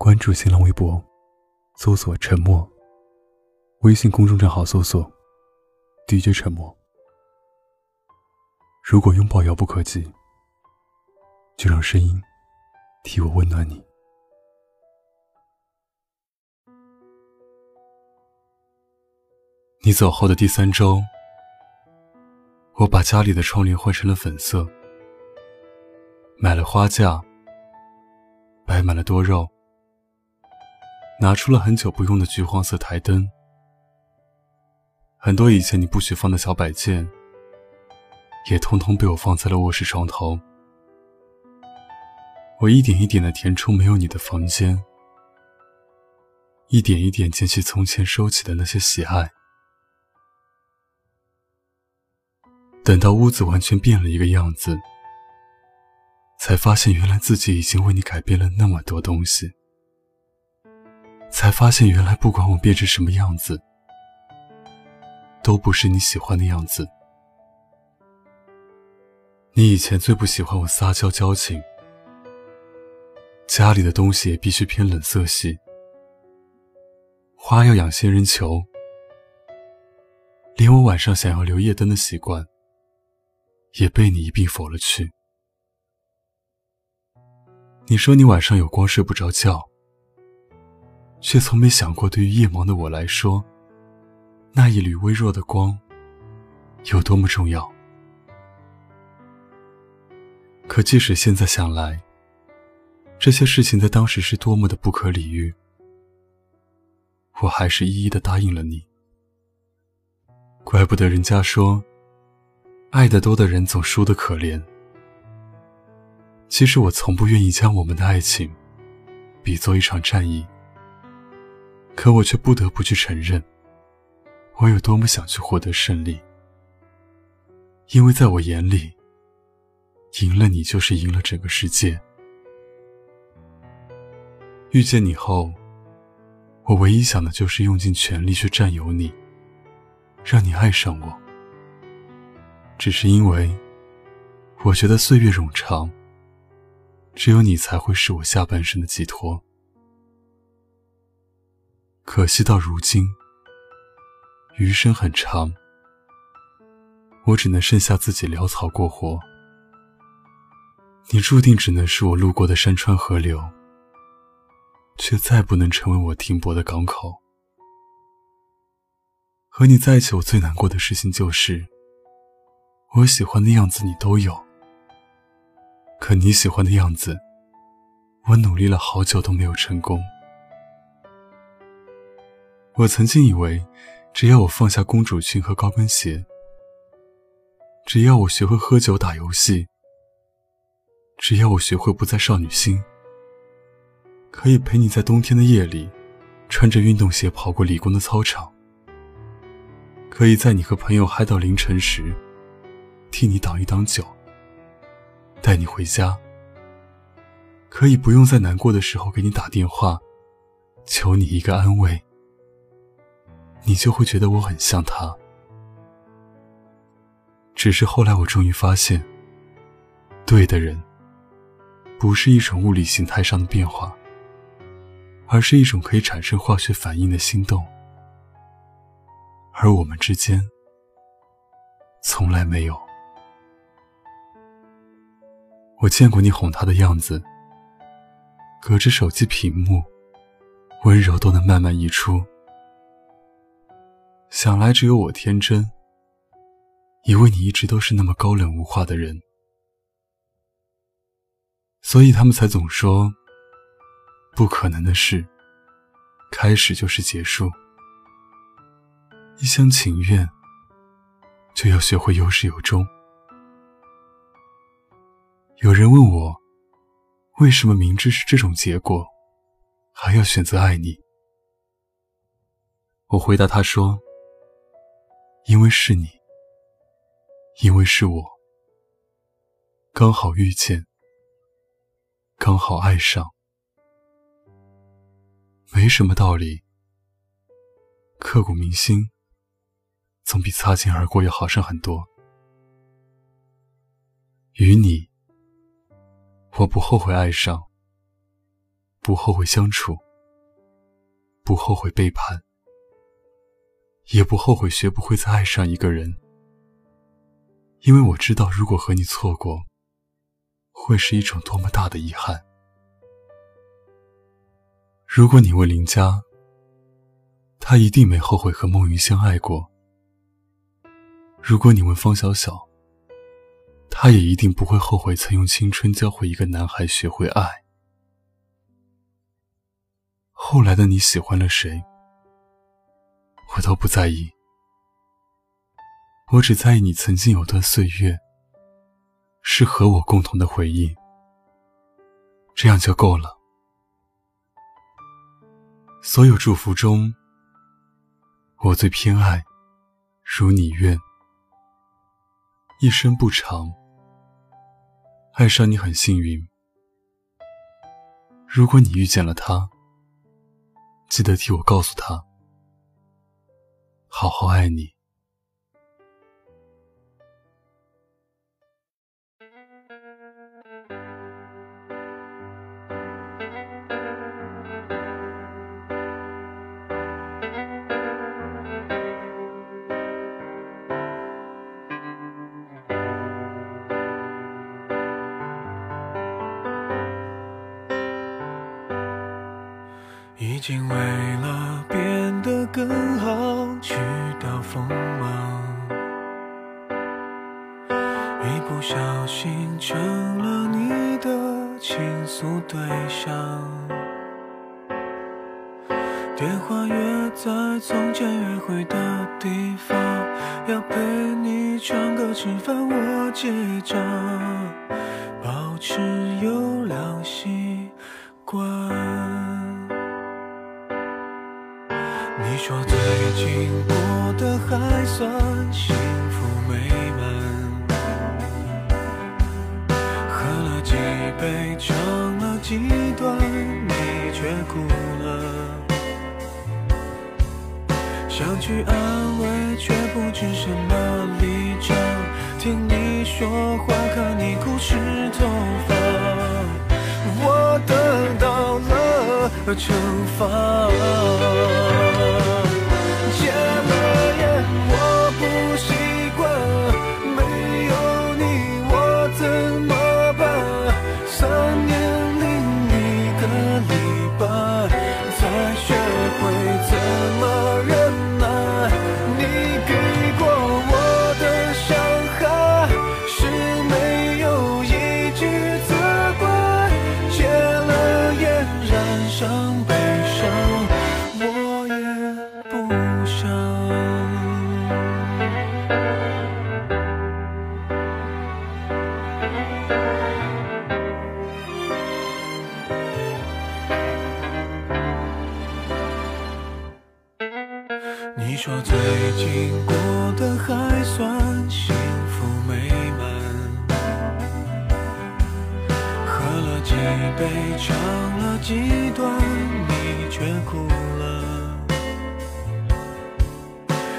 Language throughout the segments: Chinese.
关注新浪微博，搜索“沉默”。微信公众账号搜索 “DJ 沉默”。如果拥抱遥不可及，就让声音替我温暖你。你走后的第三周，我把家里的窗帘换成了粉色，买了花架，摆满了多肉。拿出了很久不用的橘黄色台灯，很多以前你不许放的小摆件，也通通被我放在了卧室床头。我一点一点的填充没有你的房间，一点一点捡起从前收起的那些喜爱。等到屋子完全变了一个样子，才发现原来自己已经为你改变了那么多东西。才发现，原来不管我变成什么样子，都不是你喜欢的样子。你以前最不喜欢我撒娇矫情，家里的东西也必须偏冷色系，花要养仙人球，连我晚上想要留夜灯的习惯，也被你一并否了去。你说你晚上有光睡不着觉。却从没想过，对于夜盲的我来说，那一缕微弱的光有多么重要。可即使现在想来，这些事情在当时是多么的不可理喻，我还是一一的答应了你。怪不得人家说，爱得多的人总输得可怜。其实我从不愿意将我们的爱情比作一场战役。可我却不得不去承认，我有多么想去获得胜利。因为在我眼里，赢了你就是赢了整个世界。遇见你后，我唯一想的就是用尽全力去占有你，让你爱上我。只是因为，我觉得岁月冗长，只有你才会是我下半生的寄托。可惜到如今，余生很长，我只能剩下自己潦草过活。你注定只能是我路过的山川河流，却再不能成为我停泊的港口。和你在一起，我最难过的事情就是，我喜欢的样子你都有，可你喜欢的样子，我努力了好久都没有成功。我曾经以为，只要我放下公主裙和高跟鞋，只要我学会喝酒打游戏，只要我学会不再少女心，可以陪你在冬天的夜里，穿着运动鞋跑过理工的操场，可以在你和朋友嗨到凌晨时，替你挡一挡酒，带你回家，可以不用在难过的时候给你打电话，求你一个安慰。你就会觉得我很像他。只是后来我终于发现，对的人，不是一种物理形态上的变化，而是一种可以产生化学反应的心动。而我们之间，从来没有。我见过你哄他的样子，隔着手机屏幕，温柔都能慢慢溢出。想来只有我天真，以为你一直都是那么高冷无话的人，所以他们才总说不可能的事，开始就是结束。一厢情愿，就要学会有始有终。有人问我，为什么明知是这种结果，还要选择爱你？我回答他说。因为是你，因为是我，刚好遇见，刚好爱上，没什么道理。刻骨铭心，总比擦肩而过要好上很多。与你，我不后悔爱上，不后悔相处，不后悔背叛，也不后悔学不会再爱上一个人。因为我知道，如果和你错过，会是一种多么大的遗憾。如果你问林佳，他一定没后悔和孟云相爱过。如果你问方小小，他也一定不会后悔曾用青春教会一个男孩学会爱。后来的你喜欢了谁，我都不在意。我只在意你曾经有段岁月，是和我共同的回忆，这样就够了。所有祝福中，我最偏爱如你愿。一生不长，爱上你很幸运。如果你遇见了他，记得替我告诉他，好好爱你。已经为更好，去掉锋芒，一不小心成了你的倾诉对象。电话约在从前约会的地方，要陪你唱歌吃饭，我结账，保持优良习惯。说最近过得还算幸福美满，喝了几杯，唱了几段，你却哭了。想去安慰，却不知什么立场。听你说话，看你哭湿头发，我得到了惩罚。你说最近过得还算幸福美满，喝了几杯，唱了几段，你却哭了。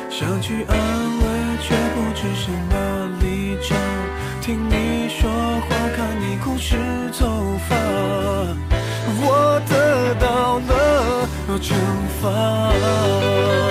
想去安慰，却不知什么立场。听你说话，看你哭湿头发，我得到了惩罚。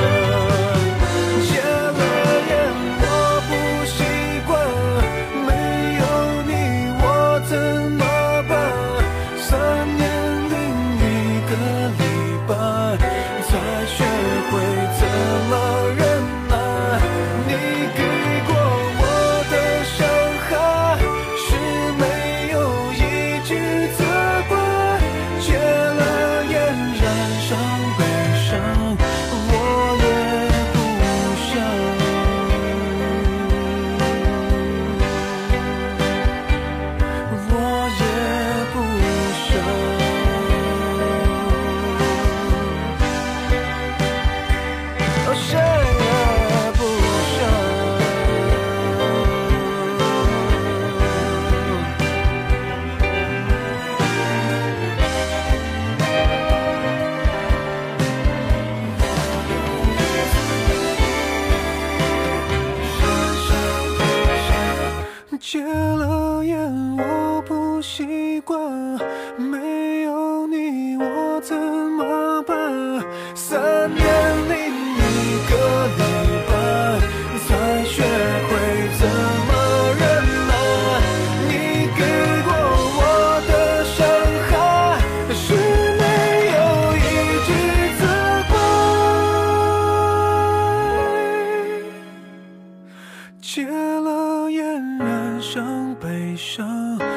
为了嫣然伤，悲伤。